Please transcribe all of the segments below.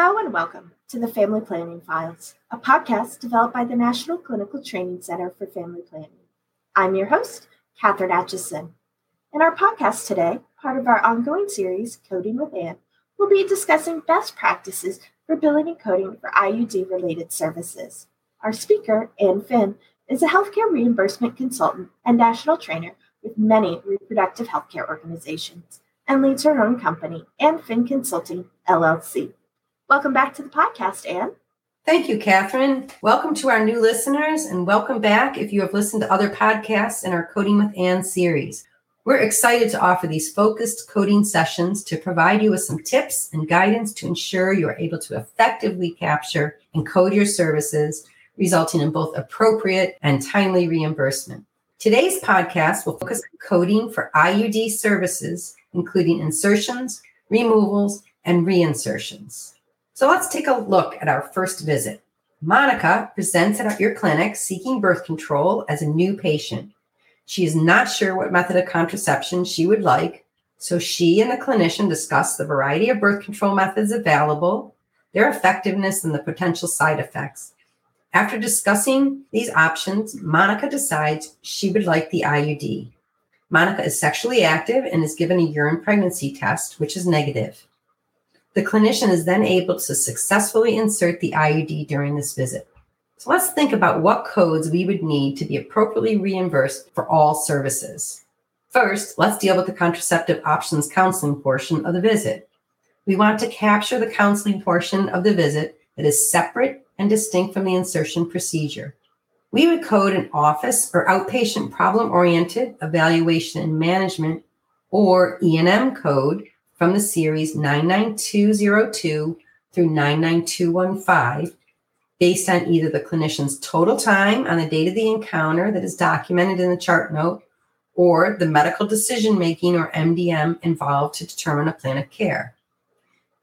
Hello and welcome to the Family Planning Files, a podcast developed by the National Clinical Training Center for Family Planning. I'm your host, Catherine Atchison. In our podcast today, part of our ongoing series, Coding with Ann, we'll be discussing best practices for billing and coding for IUD related services. Our speaker, Ann Finn, is a healthcare reimbursement consultant and national trainer with many reproductive healthcare organizations and leads her own company, Ann Finn Consulting, LLC. Welcome back to the podcast, Ann. Thank you, Catherine. Welcome to our new listeners, and welcome back if you have listened to other podcasts in our Coding with Ann series. We're excited to offer these focused coding sessions to provide you with some tips and guidance to ensure you are able to effectively capture and code your services, resulting in both appropriate and timely reimbursement. Today's podcast will focus on coding for IUD services, including insertions, removals, and reinsertions. So let's take a look at our first visit. Monica presents at your clinic seeking birth control as a new patient. She is not sure what method of contraception she would like, so she and the clinician discuss the variety of birth control methods available, their effectiveness, and the potential side effects. After discussing these options, Monica decides she would like the IUD. Monica is sexually active and is given a urine pregnancy test, which is negative. The clinician is then able to successfully insert the IUD during this visit. So let's think about what codes we would need to be appropriately reimbursed for all services. First, let's deal with the contraceptive options counseling portion of the visit. We want to capture the counseling portion of the visit that is separate and distinct from the insertion procedure. We would code an office or outpatient problem oriented evaluation and management or E&M code from the series 99202 through 99215 based on either the clinician's total time on the date of the encounter that is documented in the chart note or the medical decision making or MDM involved to determine a plan of care.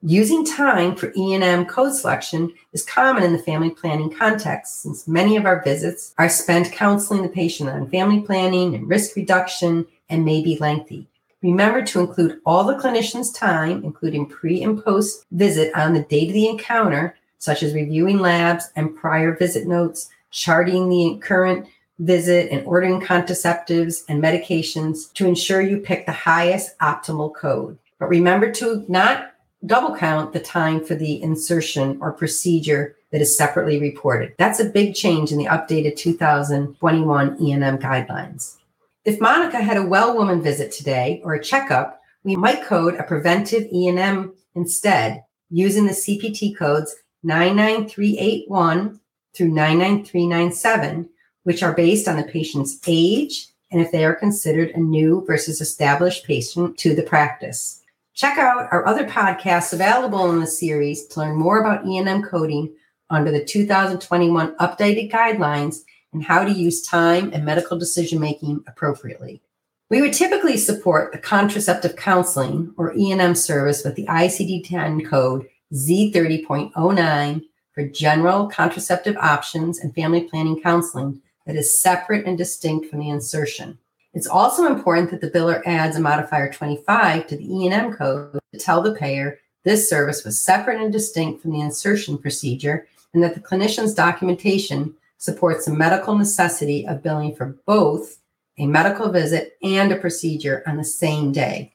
Using time for E&M code selection is common in the family planning context since many of our visits are spent counseling the patient on family planning and risk reduction and may be lengthy. Remember to include all the clinician's time, including pre and post visit on the date of the encounter, such as reviewing labs and prior visit notes, charting the current visit, and ordering contraceptives and medications to ensure you pick the highest optimal code. But remember to not double count the time for the insertion or procedure that is separately reported. That's a big change in the updated 2021 E&M guidelines. If Monica had a well woman visit today or a checkup, we might code a preventive E&M instead using the CPT codes 99381 through 99397, which are based on the patient's age and if they are considered a new versus established patient to the practice. Check out our other podcasts available in the series to learn more about E&M coding under the 2021 updated guidelines and how to use time and medical decision making appropriately. We would typically support the contraceptive counseling or E&M service with the ICD-10 code Z30.09 for general contraceptive options and family planning counseling that is separate and distinct from the insertion. It's also important that the biller adds a modifier 25 to the E&M code to tell the payer this service was separate and distinct from the insertion procedure and that the clinician's documentation supports the medical necessity of billing for both a medical visit and a procedure on the same day.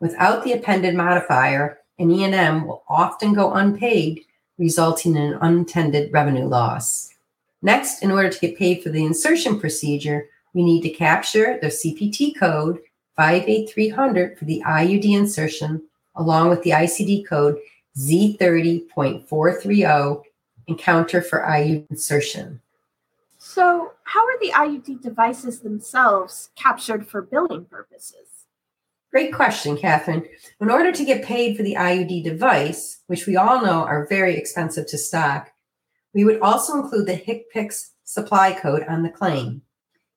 Without the appended modifier, an E&M will often go unpaid, resulting in an unintended revenue loss. Next, in order to get paid for the insertion procedure, we need to capture the CPT code 58300 for the IUD insertion, along with the ICD code Z30.430 and counter for IUD insertion. So, how are the IUD devices themselves captured for billing purposes? Great question, Catherine. In order to get paid for the IUD device, which we all know are very expensive to stock, we would also include the HCPCS supply code on the claim.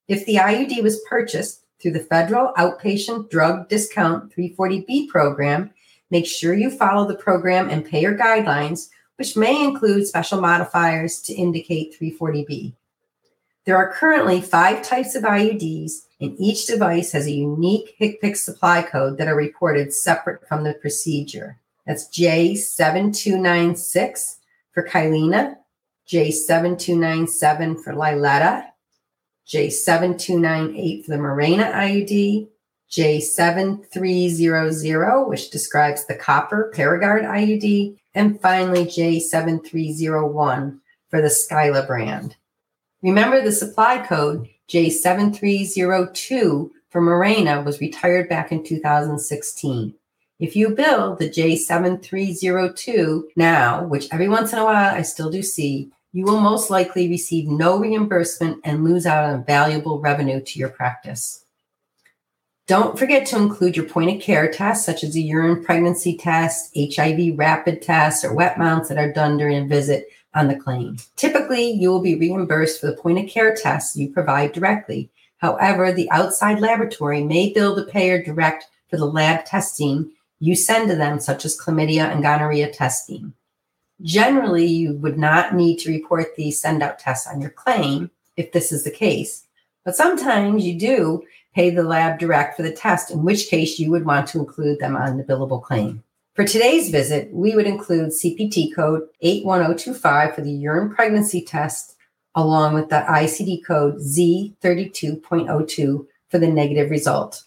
If the IUD was purchased through the Federal Outpatient Drug Discount 340B program, make sure you follow the program and payer guidelines, which may include special modifiers to indicate 340B. There are currently five types of IUDs, and each device has a unique HCPCS supply code that are reported separate from the procedure. That's J7296 for Kyleena, J7297 for Liletta, J7298 for the Mirena IUD, J7300, which describes the copper Paragard IUD, and finally J7301 for the Skyla brand. Remember the supply code J7302 for Mirena was retired back in 2016. If you bill the J7302 now, which every once in a while I still do see, you will most likely receive no reimbursement and lose out on valuable revenue to your practice. Don't forget to include your point of care tests, such as a urine pregnancy test, HIV rapid tests, or wet mounts that are done during a visit on the claim. Typically, you will be reimbursed for the point of care tests you provide directly. However, the outside laboratory may bill the payer direct for the lab testing you send to them, such as chlamydia and gonorrhea testing. Generally, you would not need to report these send out tests on your claim if this is the case, but sometimes you do pay the lab direct for the test, in which case you would want to include them on the billable claim. For today's visit, we would include CPT code 81025 for the urine pregnancy test, along with the ICD code Z32.02 for the negative result.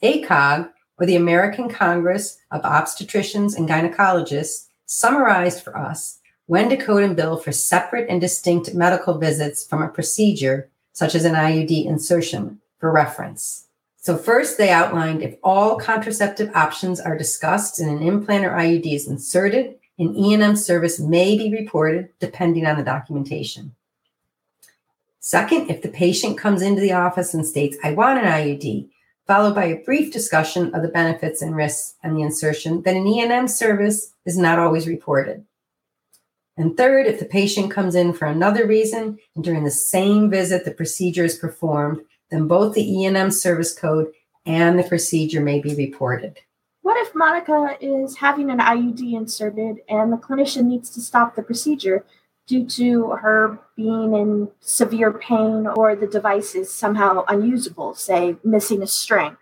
ACOG, or the American Congress of Obstetricians and Gynecologists, summarized for us when to code and bill for separate and distinct medical visits from a procedure such as an IUD insertion for reference. So, first, they outlined if all contraceptive options are discussed and an implant or IUD is inserted, an E&M service may be reported depending on the documentation. Second, if the patient comes into the office and states, I want an IUD, followed by a brief discussion of the benefits and risks and the insertion, then an E&M service is not always reported. And third, if the patient comes in for another reason and during the same visit the procedure is performed, then both the E&M service code and the procedure may be reported. What if Monica is having an IUD inserted and the clinician needs to stop the procedure due to her being in severe pain or the device is somehow unusable, say missing a string?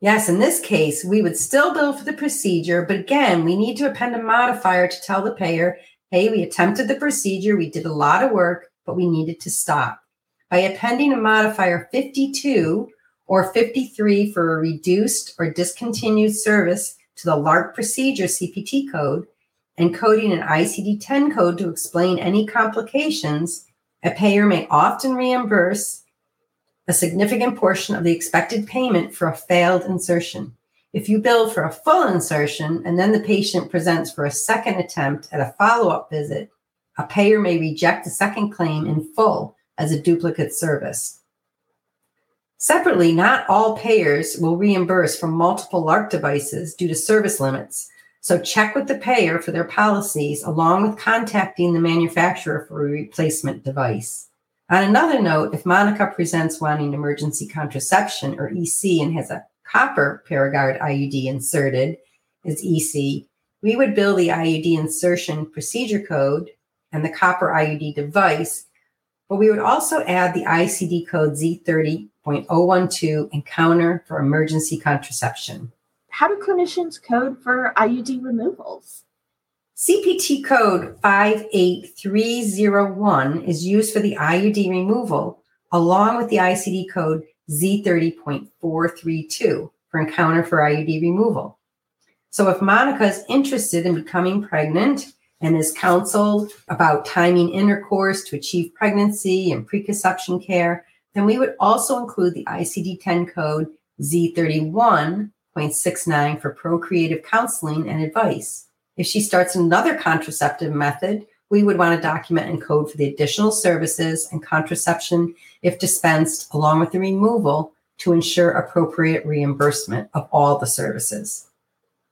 Yes, in this case, we would still bill for the procedure, but again, we need to append a modifier to tell the payer, hey, we attempted the procedure, we did a lot of work, but we needed to stop by appending a modifier 52 or 53 for a reduced or discontinued service to the LARC procedure CPT code and coding an ICD 10 code to explain any complications, a payer may often reimburse a significant portion of the expected payment for a failed insertion. If you bill for a full insertion and then the patient presents for a second attempt at a follow up visit, a payer may reject the second claim in full as a duplicate service. Separately, not all payers will reimburse for multiple LARC devices due to service limits. So check with the payer for their policies along with contacting the manufacturer for a replacement device. On another note, if Monica presents wanting emergency contraception or EC and has a copper Paragard IUD inserted as EC, we would bill the IUD insertion procedure code and the copper IUD device but we would also add the ICD code Z30.012 and counter for emergency contraception. How do clinicians code for IUD removals? CPT code 58301 is used for the IUD removal along with the ICD code Z30.432 for encounter for IUD removal. So if Monica is interested in becoming pregnant and is counseled about timing intercourse to achieve pregnancy and preconception care, then we would also include the ICD 10 code Z31.69 for procreative counseling and advice. If she starts another contraceptive method, we would want to document and code for the additional services and contraception if dispensed, along with the removal to ensure appropriate reimbursement of all the services.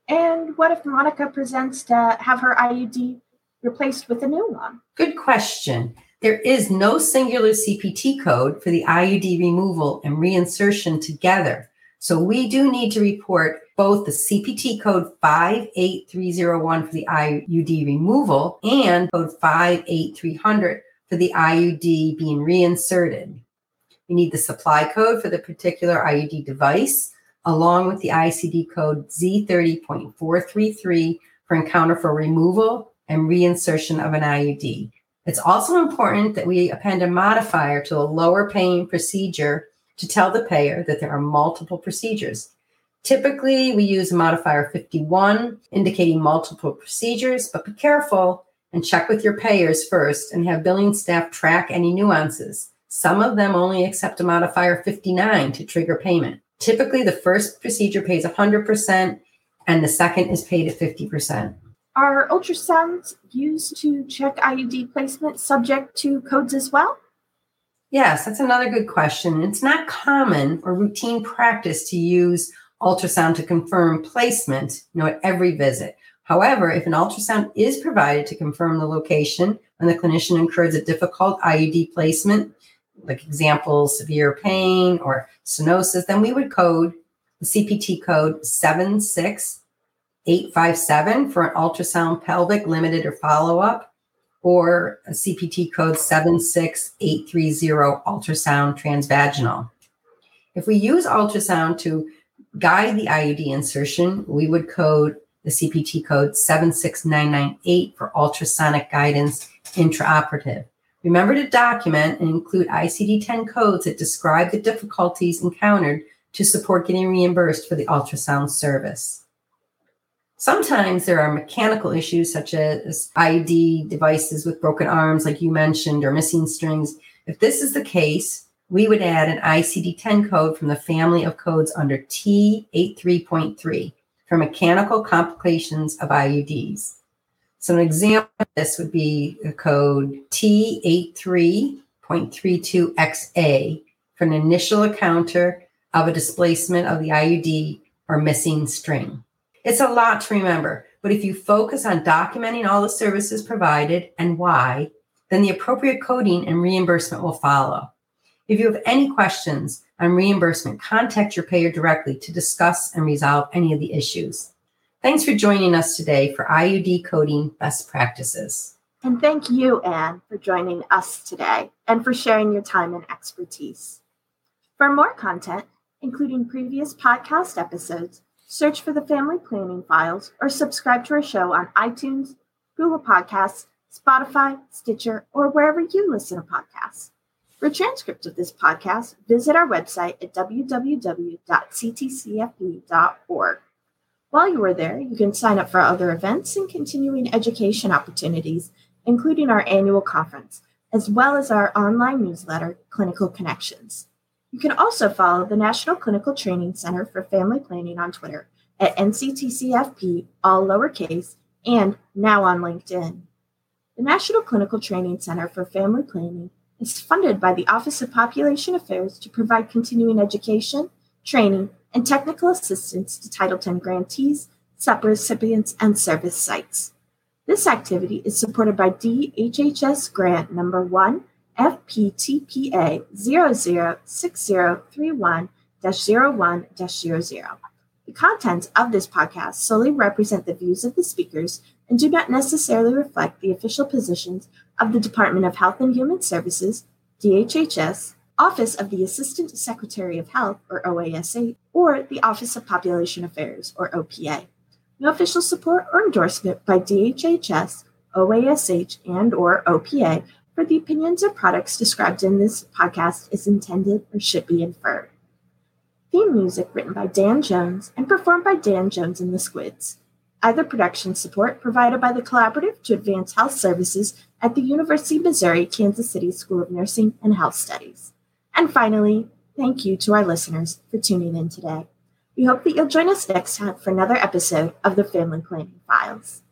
And what if Monica presents to have her IUD replaced with a new one? Good question. There is no singular CPT code for the IUD removal and reinsertion together. So we do need to report both the CPT code 58301 for the IUD removal and code 58300 for the IUD being reinserted. We need the supply code for the particular IUD device, along with the ICD code Z30.433 for encounter for removal and reinsertion of an IUD. It's also important that we append a modifier to a lower paying procedure to tell the payer that there are multiple procedures. Typically, we use a modifier 51, indicating multiple procedures, but be careful and check with your payers first and have billing staff track any nuances. Some of them only accept a modifier 59 to trigger payment. Typically, the first procedure pays 100% and the second is paid at 50%. Are ultrasounds used to check IUD placement subject to codes as well? Yes, that's another good question. It's not common or routine practice to use ultrasound to confirm placement, you know, at every visit. However, if an ultrasound is provided to confirm the location when the clinician incurs a difficult IUD placement, like example, severe pain or stenosis, then we would code the CPT code 76857 for an ultrasound pelvic limited or follow up, or a CPT code 76830 ultrasound transvaginal. If we use ultrasound to guide the IUD insertion, we would code the CPT code 76998 for ultrasonic guidance intraoperative. Remember to document and include ICD 10 codes that describe the difficulties encountered to support getting reimbursed for the ultrasound service. Sometimes there are mechanical issues such as IUD devices with broken arms, like you mentioned, or missing strings. If this is the case, we would add an ICD 10 code from the family of codes under T83.3 for mechanical complications of IUDs. So, an example of this would be the code T83.32XA for an initial encounter of a displacement of the IUD or missing string. It's a lot to remember, but if you focus on documenting all the services provided and why, then the appropriate coding and reimbursement will follow. If you have any questions on reimbursement, contact your payer directly to discuss and resolve any of the issues. Thanks for joining us today for IUD coding best practices. And thank you, Ann, for joining us today and for sharing your time and expertise. For more content, including previous podcast episodes, search for the Family Planning Files or subscribe to our show on iTunes, Google Podcasts, Spotify, Stitcher, or wherever you listen to podcasts. For a transcript of this podcast, visit our website at www.ctcfp.org. While you are there, you can sign up for other events and continuing education opportunities, including our annual conference, as well as our online newsletter, Clinical Connections. You can also follow the National Clinical Training Center for Family Planning on Twitter at NCTCFP, all lowercase, and now on LinkedIn. The National Clinical Training Center for Family Planning is funded by the Office of Population Affairs to provide continuing education, training, and technical assistance to Title X grantees, SEP recipients, and service sites. This activity is supported by DHHS grant number 1 FPTPA 006031 01 00. The contents of this podcast solely represent the views of the speakers and do not necessarily reflect the official positions of the Department of Health and Human Services, DHHS, Office of the Assistant Secretary of Health, or OASH, or the Office of Population Affairs, or OPA. No official support or endorsement by DHHS, OASH, and or OPA for the opinions or products described in this podcast is intended or should be inferred. Theme music written by Dan Jones and performed by Dan Jones and the Squids. Other production support provided by the Collaborative to Advance Health Services at the University of Missouri Kansas City School of Nursing and Health Studies. And finally, thank you to our listeners for tuning in today. We hope that you'll join us next time for another episode of the Family Planning Files.